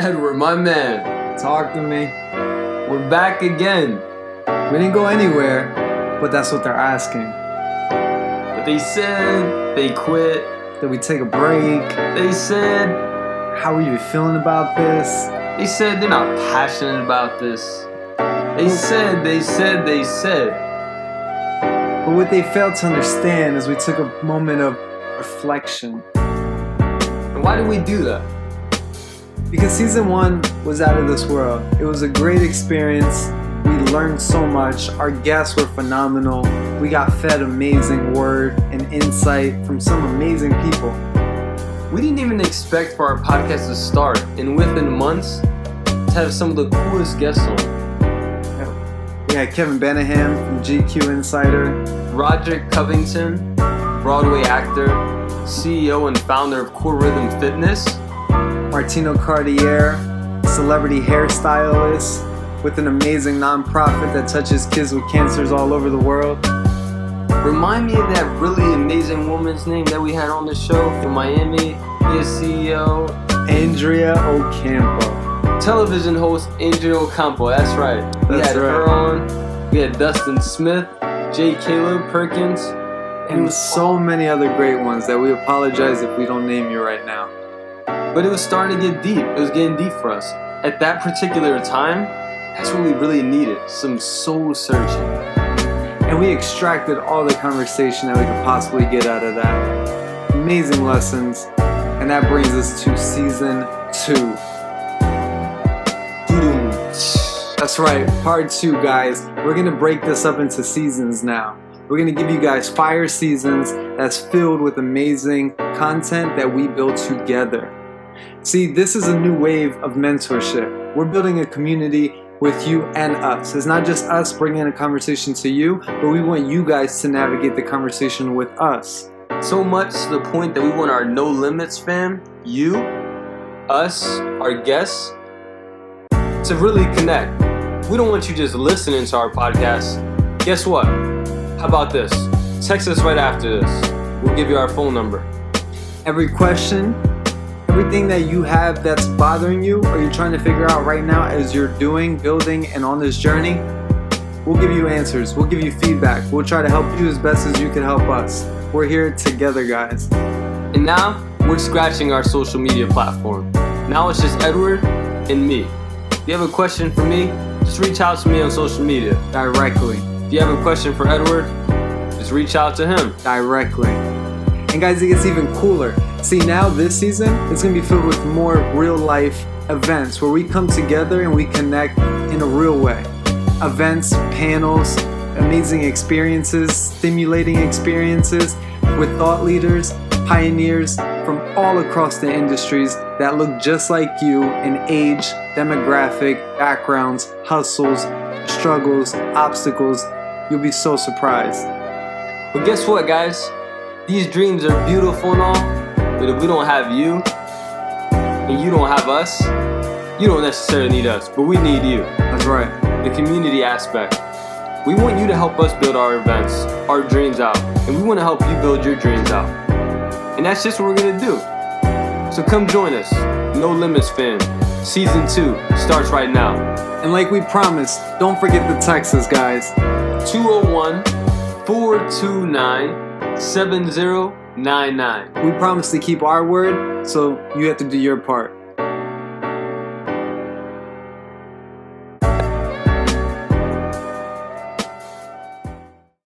Edward, my man, Talk to me. we're back again. We didn't go anywhere, but that's what they're asking. But they said they quit. That we take a break. They said How are you feeling about this? they said they're not passionate about this. They said they said they said. But what they failed to understand is we took a moment of reflection. And why did we do that? Because season one was out of this world. It was a great experience. We learned so much. Our guests were phenomenal. We got fed amazing word and insight from some amazing people. We didn't even expect for our podcast to start, and within months, to have some of the coolest guests on. We had Kevin Benaham from GQ Insider, Roger Covington, Broadway actor, CEO and founder of Core Rhythm Fitness, Martino Cartier, celebrity hairstylist with an amazing nonprofit that touches kids with cancers all over the world. Remind me of that really amazing woman's name that we had on the show from Miami. Is CEO, Andrea Ocampo. television host Andrea Ocampo. That's right. We That's had her on. We had Dustin Smith, J. Caleb Perkins, And so many other great ones that we apologize if we don't name you right now. But it was starting to get deep. It was getting deep for us. At that particular time, that's what we really needed. Some soul searching. And we extracted all the conversation that we could possibly get out of that. Amazing lessons. And that brings us to season two. That's right, part two, guys. We're gonna break this up into seasons now. We're gonna give you guys fire seasons that's filled with amazing content that we build together. See, this is a new wave of mentorship. We're building a community with you and us. It's not just us bringing a conversation to you, but we want you guys to navigate the conversation with us. So much to the point that we want our No Limits fam, you, us, our guests, to really connect. We don't want you just listening to our podcast. Guess what? How about this? Text us right after this. We'll give you our phone number. Every question, everything that you have that's bothering you or you're trying to figure out right now as you're doing, building, and on this journey, we'll give you answers. We'll give you feedback. We'll try to help you as best as you can help us. We're here together, guys. And now we're scratching our social media platform. Now it's just Edward and me. If you have a question for me, just reach out to me on social media. Directly. If you have a question for Edward, just reach out to him. Directly. And guys, it gets even cooler. See, now this season, it's gonna be filled with more real life events where we come together and we connect in a real way. Events, panels, amazing experiences, stimulating experiences with thought leaders, pioneers from all across the industries that look just like you in age, demographic, backgrounds, hustles, struggles, obstacles. You'll be so surprised. But guess what, guys? These dreams are beautiful and all, but if we don't have you, and you don't have us, you don't necessarily need us, but we need you. That's right. The community aspect. We want you to help us build our events, our dreams out, and we want to help you build your dreams out. And that's just what we're gonna do. So come join us. No Limits fam. Season 2 starts right now. And like we promised, don't forget the Texas guys. 201 429 7099. We promise to keep our word, so you have to do your part.